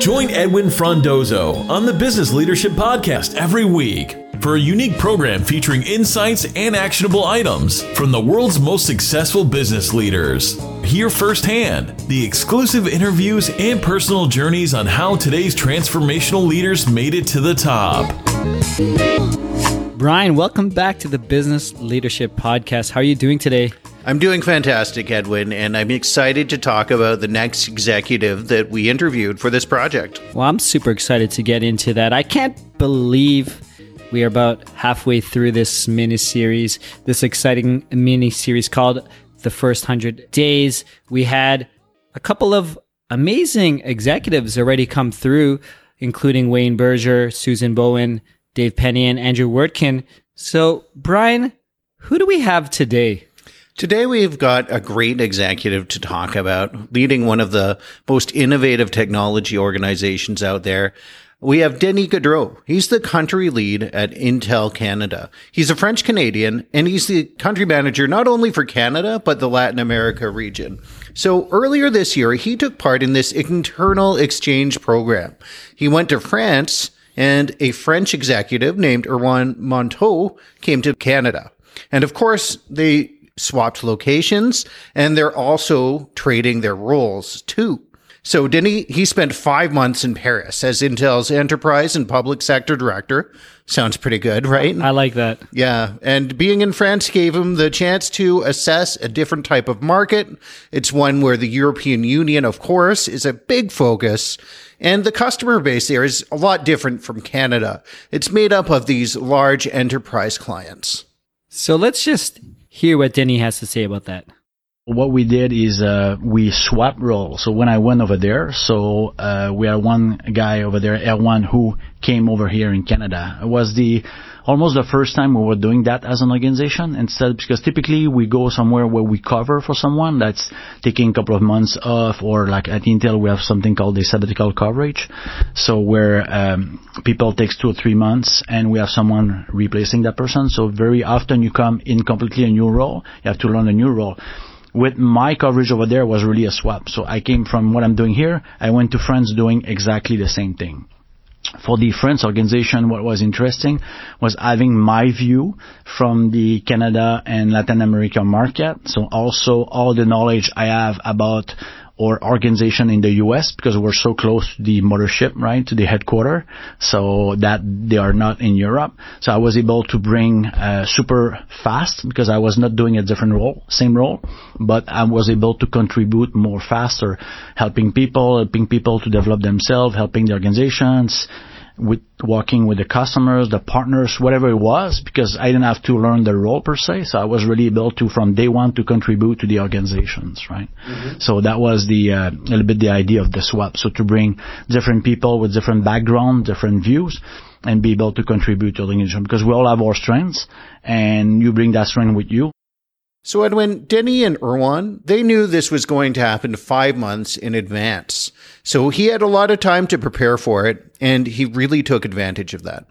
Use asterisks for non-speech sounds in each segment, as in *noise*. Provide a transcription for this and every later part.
Join Edwin Frondozo on the Business Leadership Podcast every week for a unique program featuring insights and actionable items from the world's most successful business leaders. Hear firsthand the exclusive interviews and personal journeys on how today's transformational leaders made it to the top. Brian, welcome back to the Business Leadership Podcast. How are you doing today? I'm doing fantastic, Edwin, and I'm excited to talk about the next executive that we interviewed for this project. Well, I'm super excited to get into that. I can't believe we are about halfway through this mini series, this exciting mini series called The First 100 Days. We had a couple of amazing executives already come through, including Wayne Berger, Susan Bowen, Dave Penny, and Andrew Wertkin. So, Brian, who do we have today? Today, we've got a great executive to talk about, leading one of the most innovative technology organizations out there. We have Denis Gaudreault. He's the country lead at Intel Canada. He's a French Canadian and he's the country manager not only for Canada, but the Latin America region. So earlier this year, he took part in this internal exchange program. He went to France and a French executive named Erwan Monteau came to Canada. And of course, they swapped locations and they're also trading their roles too. So Denny, he spent five months in Paris as Intel's enterprise and public sector director. Sounds pretty good, right? I like that. Yeah. And being in France gave him the chance to assess a different type of market. It's one where the European Union, of course, is a big focus. And the customer base there is a lot different from Canada. It's made up of these large enterprise clients. So let's just hear what Denny has to say about that. What we did is uh, we swapped roles. So when I went over there, so uh, we had one guy over there, Erwan, who came over here in Canada. It was the almost the first time we were doing that as an organization instead because typically we go somewhere where we cover for someone that's taking a couple of months off or like at Intel we have something called the sabbatical coverage. So where um, people takes two or three months and we have someone replacing that person. So very often you come in completely a new role. You have to learn a new role with my coverage over there was really a swap. So I came from what I'm doing here. I went to France doing exactly the same thing for the French organization, what was interesting was having my view from the Canada and Latin America market. So also all the knowledge I have about our organization in the US because we're so close to the mothership, right, to the headquarter, so that they are not in Europe. So I was able to bring uh, super fast because I was not doing a different role, same role, but I was able to contribute more faster, helping people, helping people to develop themselves, helping the organizations, with working with the customers, the partners, whatever it was, because I didn't have to learn the role per se. So I was really able to, from day one, to contribute to the organizations, right? Mm-hmm. So that was the uh, a little bit the idea of the swap. So to bring different people with different background, different views, and be able to contribute to the organization because we all have our strengths, and you bring that strength with you. So Edwin, Denny and Erwan, they knew this was going to happen five months in advance. So he had a lot of time to prepare for it, and he really took advantage of that.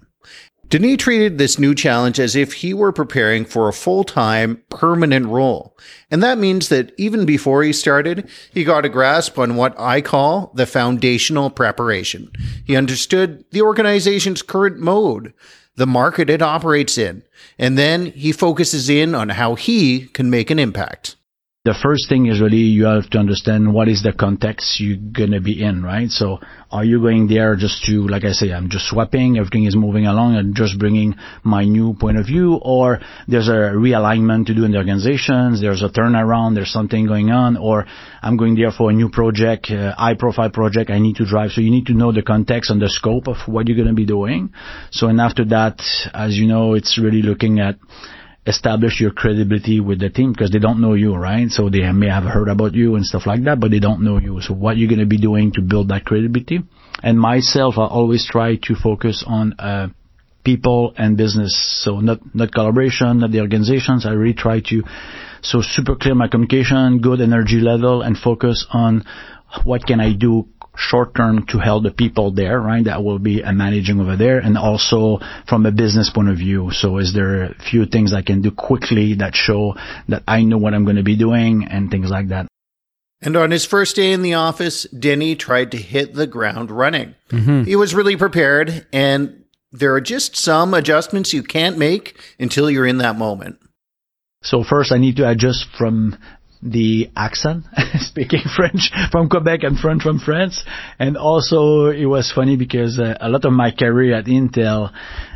Denis treated this new challenge as if he were preparing for a full-time, permanent role. And that means that even before he started, he got a grasp on what I call the foundational preparation. He understood the organization's current mode, the market it operates in, and then he focuses in on how he can make an impact the first thing is really you have to understand what is the context you're going to be in, right? So are you going there just to, like I say, I'm just swapping, everything is moving along and just bringing my new point of view, or there's a realignment to do in the organizations, there's a turnaround, there's something going on, or I'm going there for a new project, uh, high profile project I need to drive. So you need to know the context and the scope of what you're going to be doing. So and after that, as you know, it's really looking at establish your credibility with the team because they don't know you, right? So they may have heard about you and stuff like that, but they don't know you. So what you're going to be doing to build that credibility. And myself, I always try to focus on, uh, people and business. So not, not collaboration, not the organizations. I really try to, so super clear my communication, good energy level and focus on what can I do short term to help the people there, right? That will be uh, managing over there and also from a business point of view. So is there a few things I can do quickly that show that I know what I'm going to be doing and things like that? And on his first day in the office, Denny tried to hit the ground running. He was really prepared, and there are just some adjustments you can't make until you're in that moment. So first I need to adjust from the accent, *laughs* speaking French from Quebec and French from France. And also it was funny because uh, a lot of my career at Intel,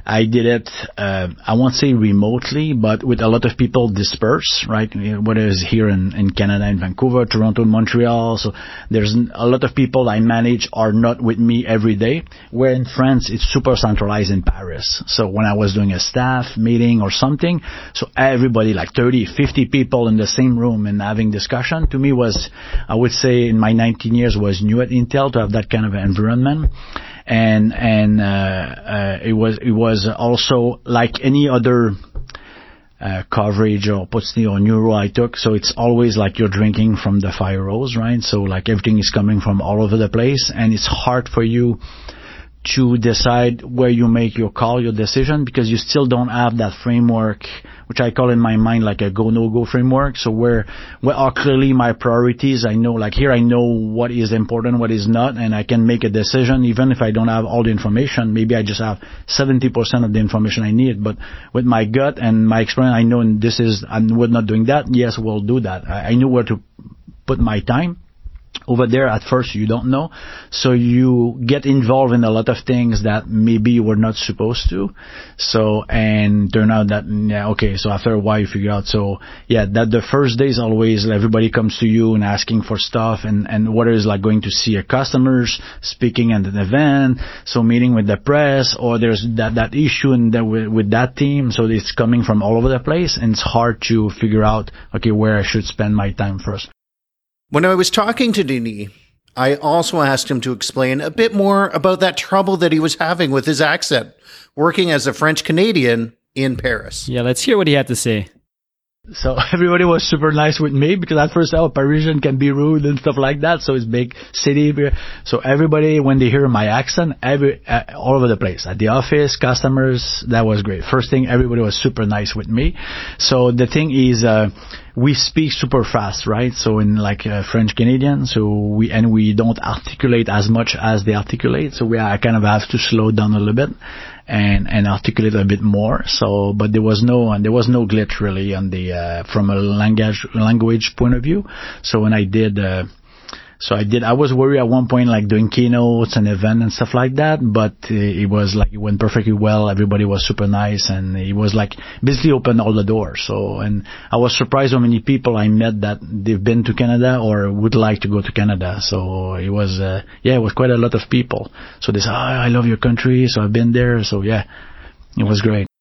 I did it, uh, I won't say remotely, but with a lot of people dispersed, right? Whether it's here in, in Canada, in Vancouver, Toronto, Montreal. So there's a lot of people I manage are not with me every day. Where in France, it's super centralized in Paris. So when I was doing a staff meeting or something, so everybody, like 30, 50 people in the same room and having discussion, to me was, I would say in my 19 years was new at Intel to have that kind of environment and and uh, uh, it was it was also like any other uh, coverage or opportunity or neuro I took. So it's always like you're drinking from the fire hose, right? So like everything is coming from all over the place, and it's hard for you to decide where you make your call, your decision, because you still don't have that framework, which I call in my mind like a go no go framework. So where where are clearly my priorities? I know like here I know what is important, what is not, and I can make a decision even if I don't have all the information. Maybe I just have 70% of the information I need, but with my gut and my experience, I know this is I'm we're not doing that. Yes, we'll do that. I, I know where to put my time over there at first you don't know. So you get involved in a lot of things that maybe you were not supposed to. So and turn out that yeah okay so after a while you figure out. So yeah that the first day is always everybody comes to you and asking for stuff and and what is like going to see a customers speaking at an event so meeting with the press or there's that that issue and that with, with that team. So it's coming from all over the place and it's hard to figure out okay where I should spend my time first When I was talking to Denis, I also asked him to explain a bit more about that trouble that he was having with his accent, working as a French Canadian in Paris. Yeah, let's hear what he had to say. So *laughs* everybody was super nice with me because at first, oh, Parisian can be rude and stuff like that. So it's big city. So everybody, when they hear my accent, every uh, all over the place at the office, customers, that was great. First thing, everybody was super nice with me. So the thing is, uh, we speak super fast, right? So in like uh, French Canadian, so we and we don't articulate as much as they articulate. So we I kind of have to slow down a little bit and and articulate a bit more. So, but there was no and there was no glitch really on the uh, from a language language point of view. So when I did. Uh, so I did. I was worried at one point, like doing keynotes and event and stuff like that. But it was like it went perfectly well. Everybody was super nice, and it was like basically opened all the doors. So and I was surprised how many people I met that they've been to Canada or would like to go to Canada. So it was uh, yeah, it was quite a lot of people. So they said, oh, I love your country. So I've been there. So yeah, it was great.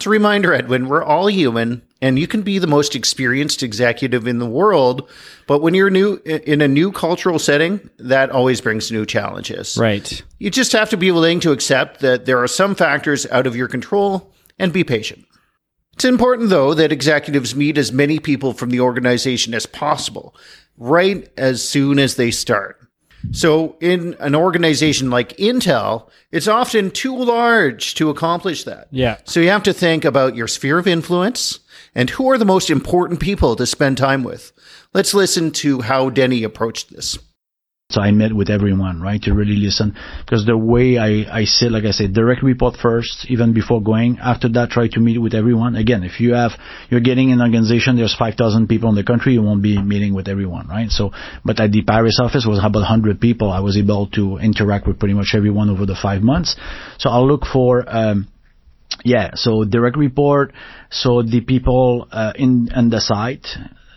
It's a reminder, Edwin, we're all human and you can be the most experienced executive in the world. But when you're new in a new cultural setting, that always brings new challenges. Right. You just have to be willing to accept that there are some factors out of your control and be patient. It's important, though, that executives meet as many people from the organization as possible, right as soon as they start. So, in an organization like Intel, it's often too large to accomplish that. Yeah. So, you have to think about your sphere of influence and who are the most important people to spend time with. Let's listen to how Denny approached this. So I met with everyone, right, to really listen. Because the way I, I sit, like I said, direct report first, even before going. After that, try to meet with everyone. Again, if you have, you're getting an organization, there's 5,000 people in the country, you won't be meeting with everyone, right? So, but at the Paris office was about 100 people. I was able to interact with pretty much everyone over the five months. So I'll look for, um, yeah, so direct report, so the people uh, in on the site,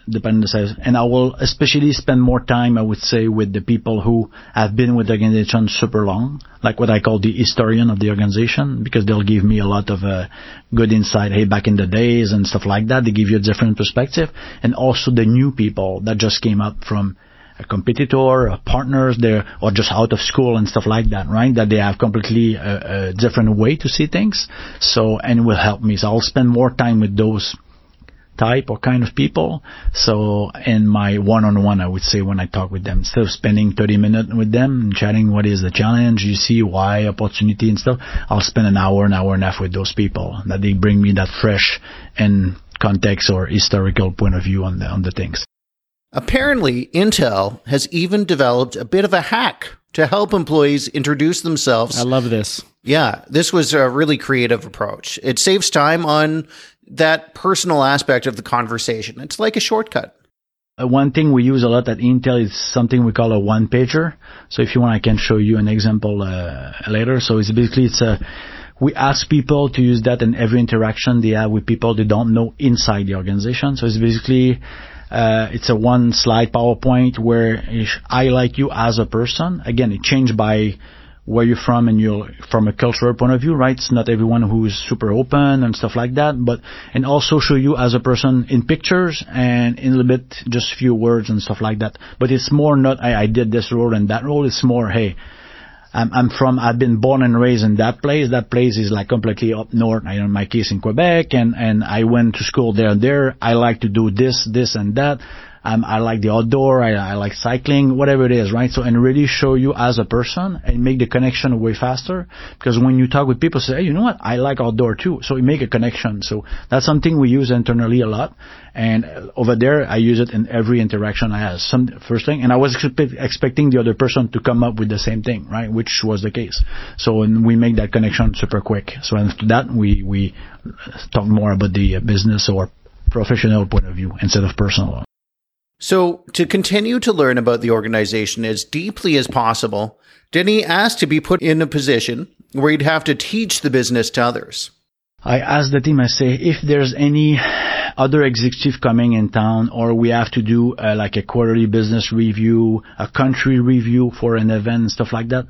depending on the size, and I will especially spend more time, I would say, with the people who have been with the organization super long, like what I call the historian of the organization, because they'll give me a lot of uh, good insight, hey, back in the days and stuff like that. They give you a different perspective, and also the new people that just came up from a competitor, a partners there, or just out of school and stuff like that, right? That they have completely a, a different way to see things. So, and it will help me. So I'll spend more time with those type or kind of people. So in my one-on-one, I would say when I talk with them, instead of spending 30 minutes with them and chatting what is the challenge, you see why, opportunity and stuff, I'll spend an hour, an hour and a half with those people that they bring me that fresh and context or historical point of view on the, on the things. Apparently, Intel has even developed a bit of a hack to help employees introduce themselves. I love this. Yeah, this was a really creative approach. It saves time on that personal aspect of the conversation. It's like a shortcut. Uh, one thing we use a lot at Intel is something we call a one pager. So if you want, I can show you an example uh, later. So it's basically it's a we ask people to use that in every interaction they have with people they don't know inside the organization. So it's basically uh, it's a one slide PowerPoint where I like you as a person. Again, it changed by where you're from and you're from a cultural point of view, right? It's not everyone who is super open and stuff like that, but, and also show you as a person in pictures and in a little bit, just few words and stuff like that. But it's more not, I, I did this role and that role. It's more, hey, I'm, I'm from, I've been born and raised in that place. That place is like completely up north. I, in my case in Quebec and, and I went to school there and there. I like to do this, this and that. Um, I like the outdoor, I, I like cycling, whatever it is, right? So, and really show you as a person and make the connection way faster. Because when you talk with people, say, hey, you know what? I like outdoor too. So you make a connection. So that's something we use internally a lot. And over there, I use it in every interaction I have. Some first thing, and I was expect, expecting the other person to come up with the same thing, right? Which was the case. So and we make that connection super quick. So after that, we we talk more about the business or professional point of view instead of personal. So, to continue to learn about the organization as deeply as possible, Denny asked to be put in a position where he'd have to teach the business to others. I asked the team, I say, if there's any other executive coming in town or we have to do uh, like a quarterly business review, a country review for an event, stuff like that,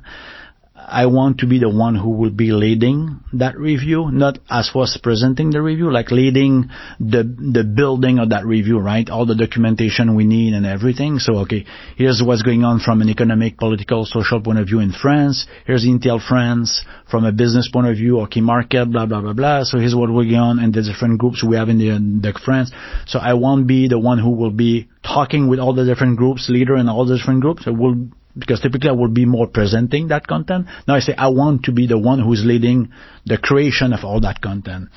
I want to be the one who will be leading that review, not as was presenting the review, like leading the the building of that review, right? All the documentation we need and everything. So, okay, here's what's going on from an economic, political, social point of view in France. Here's Intel France from a business point of view, okay, market, blah blah blah blah. So here's what we're going on and the different groups we have in the, the France. So I won't be the one who will be talking with all the different groups, leader in all the different groups. I will because typically I would be more presenting that content. Now I say I want to be the one who's leading the creation of all that content.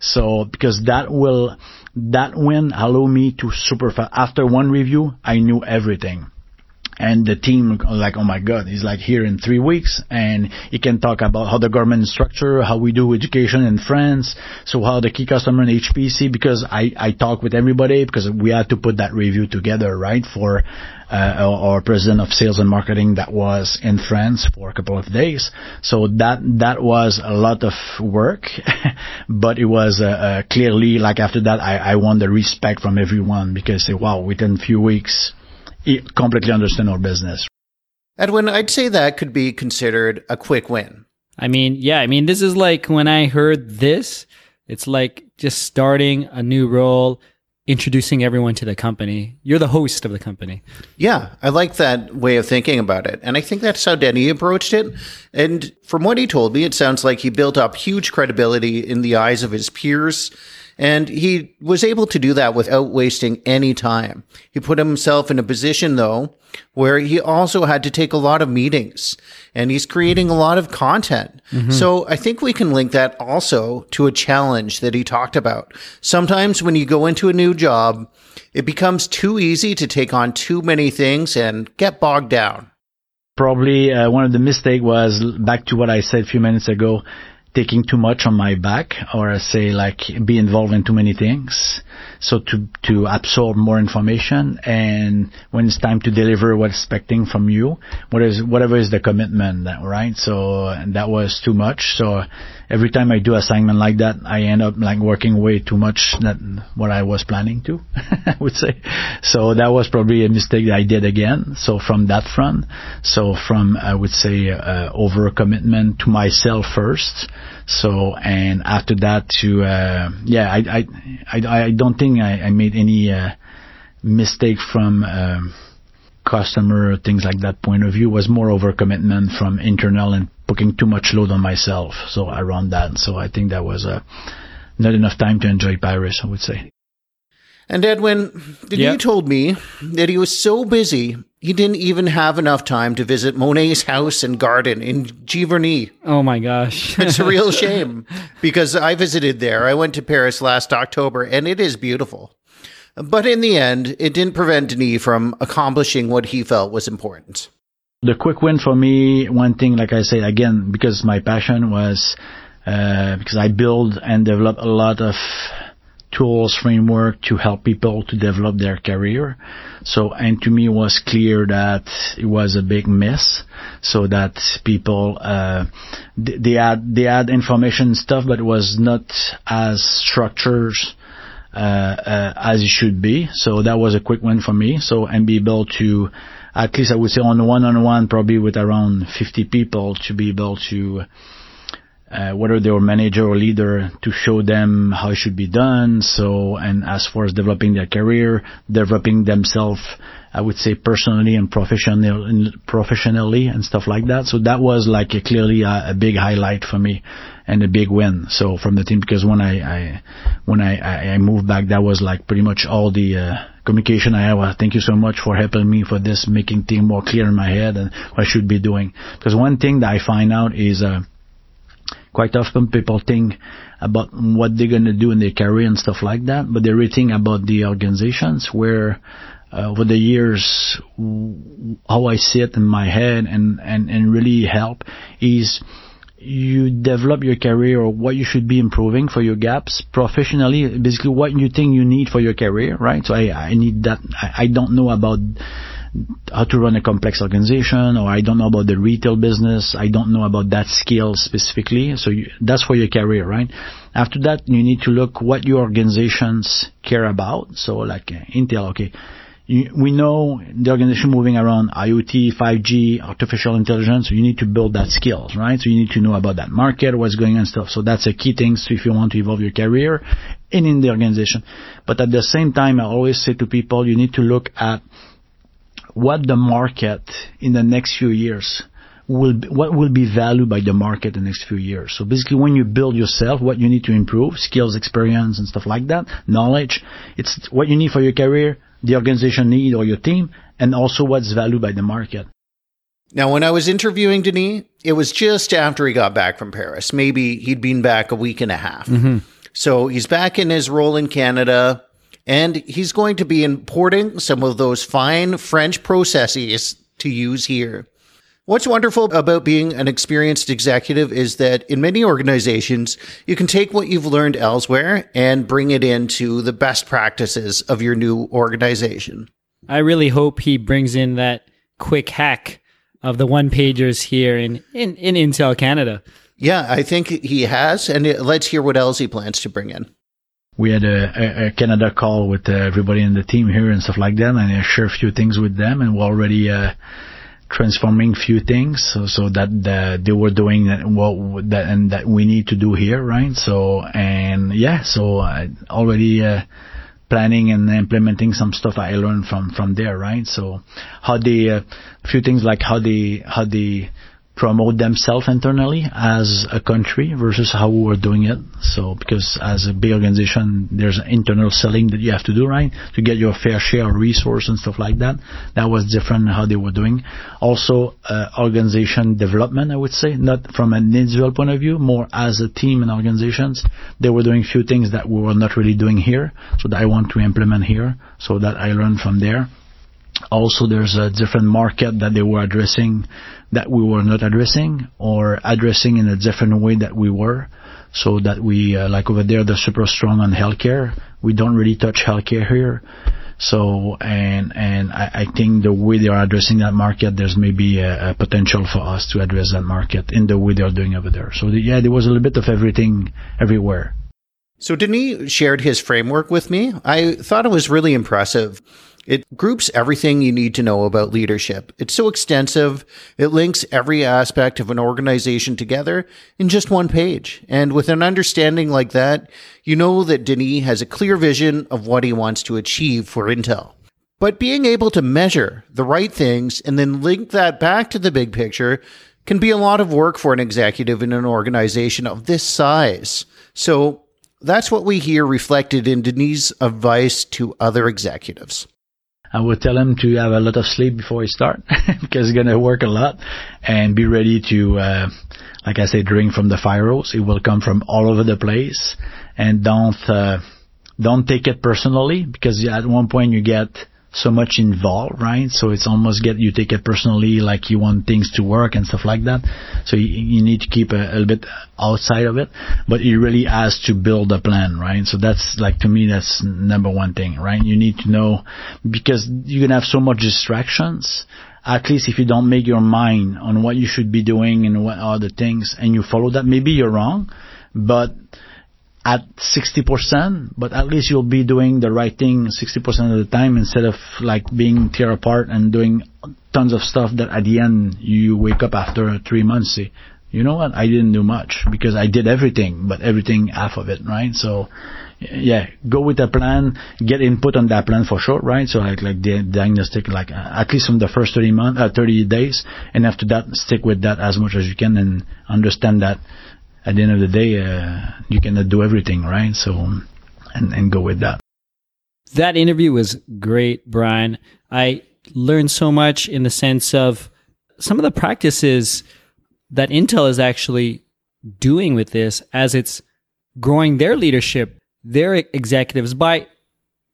So because that will that will allow me to super fast. After one review, I knew everything and the team like, oh my god, he's like here in three weeks, and he can talk about how the government structure, how we do education in France, so how the key customer in HPC, because I I talk with everybody because we had to put that review together, right, for uh, our, president of sales and marketing that was in France for a couple of days. So that that was a lot of work, *laughs* but it was uh, uh, clearly like after that I I won the respect from everyone because wow within a few weeks completely understand our business. Edwin, I'd say that could be considered a quick win. I mean, yeah, I mean, this is like when I heard this, it's like just starting a new role, introducing everyone to the company. You're the host of the company. Yeah, I like that way of thinking about it. And I think that's how Denny approached it. And from what he told me, it sounds like he built up huge credibility in the eyes of his peers and he was able to do that without wasting any time. He put himself in a position though, where he also had to take a lot of meetings and he's creating a lot of content. Mm-hmm. So I think we can link that also to a challenge that he talked about. Sometimes when you go into a new job, it becomes too easy to take on too many things and get bogged down. Probably uh, one of the mistake was back to what I said a few minutes ago taking too much on my back or I say like be involved in too many things so to to absorb more information. And when it's time to deliver what's expecting from you what is whatever is the commitment right? So that was too much. So every time I do assignment like that I end up like working way too much than what I was planning to *laughs* I would say. So that was probably a mistake that I did again. So from that front so from I would say uh, over commitment to myself first so and after that to uh, yeah I, I I I don't think I, I made any uh, mistake from um, customer things like that point of view was more over commitment from internal and putting too much load on myself. So around that, so I think that was uh, not enough time to enjoy Paris. I would say. And Edwin, yep. you told me that he was so busy he didn't even have enough time to visit Monet's house and garden in Giverny. Oh my gosh. *laughs* it's a real *laughs* shame because I visited there. I went to Paris last October and it is beautiful. But in the end, it didn't prevent Denis from accomplishing what he felt was important. The quick win for me, one thing, like I say again, because my passion was, uh, because I build and develop a lot of tools, framework to help people to develop their career. So, and to me it was clear that it was a big miss. So that people, uh, they had, they had information stuff, but it was not as structures, uh, uh, as it should be. So that was a quick win for me. So, and be able to, at least I would say on one-on-one, probably with around 50 people to be able to, uh, whether they were manager or leader to show them how it should be done. So, and as far as developing their career, developing themselves, I would say personally and professionally, professionally and stuff like that. So that was like a, clearly a, a, big highlight for me and a big win. So from the team, because when I, I when I, I moved back, that was like pretty much all the, uh, communication I have. Thank you so much for helping me for this, making things more clear in my head and what I should be doing. Because one thing that I find out is, uh, quite often people think about what they're going to do in their career and stuff like that, but they really about the organizations where uh, over the years, how I see it in my head and, and, and really help is you develop your career or what you should be improving for your gaps professionally, basically what you think you need for your career, right? So I, I need that. I, I don't know about how to run a complex organization or I don't know about the retail business. I don't know about that skill specifically. So you, that's for your career, right? After that, you need to look what your organizations care about. So like uh, Intel, okay. You, we know the organization moving around IoT, 5G, artificial intelligence. So you need to build that skills, right? So you need to know about that market, what's going on stuff. So that's a key thing so if you want to evolve your career and in the organization. But at the same time, I always say to people, you need to look at what the market in the next few years will be, what will be valued by the market in the next few years. So basically, when you build yourself, what you need to improve, skills, experience, and stuff like that, knowledge, it's what you need for your career, the organization need or your team, and also what's valued by the market. Now, when I was interviewing Denis, it was just after he got back from Paris. Maybe he'd been back a week and a half. Mm-hmm. So he's back in his role in Canada. And he's going to be importing some of those fine French processes to use here. What's wonderful about being an experienced executive is that in many organizations, you can take what you've learned elsewhere and bring it into the best practices of your new organization. I really hope he brings in that quick hack of the one pagers here in, in, in Intel Canada. Yeah, I think he has. And let's hear what else he plans to bring in we had a, a, Canada call with uh, everybody in the team here and stuff like that, and I share a few things with them, and we're already uh, transforming few things so, so that the, they were doing what that and that we need to do here, right? So and yeah, so uh, already. Uh, planning and implementing some stuff I learned from from there, right? So how they a uh, few things like how they how they promote themselves internally as a country versus how we were doing it. So because as a big organization, there's internal selling that you have to do, right? To get your fair share of resource and stuff like that. That was different how they were doing. Also, uh, organization development, I would say, not from an individual point of view, more as a team and organizations. They were doing few things that we were not really doing here. So that I want to implement here. So that I learned from there. Also, there's a different market that they were addressing that we were not addressing or addressing in a different way that we were. So that we, uh, like over there, they're super strong on healthcare. We don't really touch healthcare here. So, and, and I, I think the way they are addressing that market, there's maybe a, a, potential for us to address that market in the way they are doing over there. So the, yeah, there was a little bit of everything everywhere. So Denis shared his framework with me. I thought it was really impressive. It groups everything you need to know about leadership. It's so extensive. It links every aspect of an organization together in just one page. And with an understanding like that, you know that Denis has a clear vision of what he wants to achieve for Intel. But being able to measure the right things and then link that back to the big picture can be a lot of work for an executive in an organization of this size. So that's what we hear reflected in Denis' advice to other executives. I would tell him to have a lot of sleep before he start *laughs* because he's gonna work a lot and be ready to, uh, like I say, drink from the fire hose. It will come from all over the place and don't, uh, don't take it personally because at one point you get so much involved, right? So it's almost get you take it personally, like you want things to work and stuff like that. So you, you need to keep a, a, little bit outside of it, but it really has to build a plan, right? So that's like to me, that's number one thing, right? You need to know because you're gonna have so much distractions. At least if you don't make your mind on what you should be doing and what are the things, and you follow that, maybe you're wrong, but at 60%, but at least you'll be doing the right thing 60% of the time instead of like being tear apart and doing tons of stuff that at the end you wake up after three months say, you know what, I didn't do much because I did everything, but everything half of it, right? So, yeah, go with a plan, get input on that plan for sure, right? So like, like the diagnostic, like uh, at least from the first 30 months, uh, 30 days, and after that, stick with that as much as you can and understand that at the end of the day, uh, you cannot do everything, right? So, and, and go with that. That interview was great, Brian. I learned so much in the sense of some of the practices that Intel is actually doing with this as it's growing their leadership, their executives by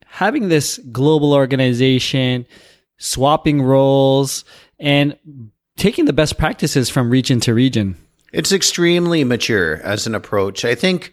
having this global organization, swapping roles, and taking the best practices from region to region. It's extremely mature as an approach. I think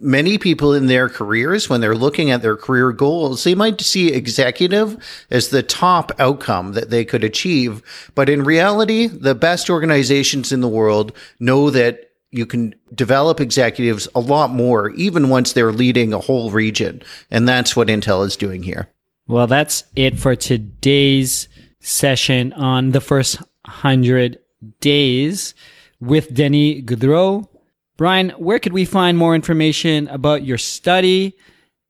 many people in their careers, when they're looking at their career goals, they might see executive as the top outcome that they could achieve. But in reality, the best organizations in the world know that you can develop executives a lot more, even once they're leading a whole region. And that's what Intel is doing here. Well, that's it for today's session on the first hundred days with Denis Gaudreault. Brian, where could we find more information about your study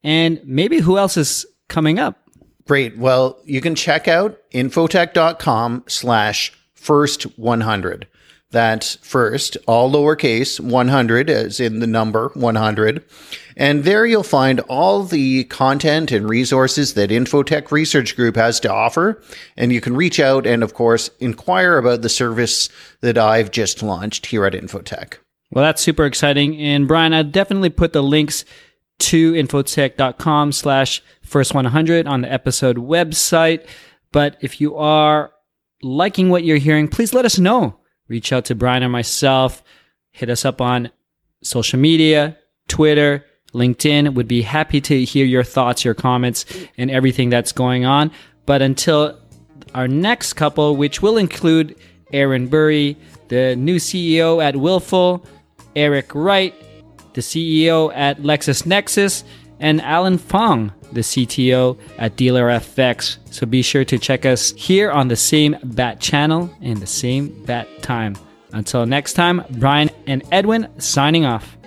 and maybe who else is coming up? Great. Well, you can check out infotech.com slash first 100. That's first, all lowercase, 100 as in the number 100. And there you'll find all the content and resources that Info-Tech Research Group has to offer. And you can reach out and, of course, inquire about the service that I've just launched here at Info-Tech. Well, that's super exciting. And Brian, I definitely put the links to infotech.com slash first 100 on the episode website. But if you are liking what you're hearing, please let us know reach out to Brian or myself, hit us up on social media, Twitter, LinkedIn. Would be happy to hear your thoughts, your comments, and everything that's going on. But until our next couple, which will include Aaron Burry, the new CEO at Willful, Eric Wright, the CEO at LexisNexis, and Alan Fong, the CTO at DealerFX. So be sure to check us here on the same bat channel and the same bat time. Until next time, Brian and Edwin signing off.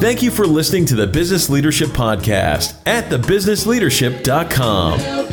Thank you for listening to the Business Leadership Podcast at thebusinessleadership.com.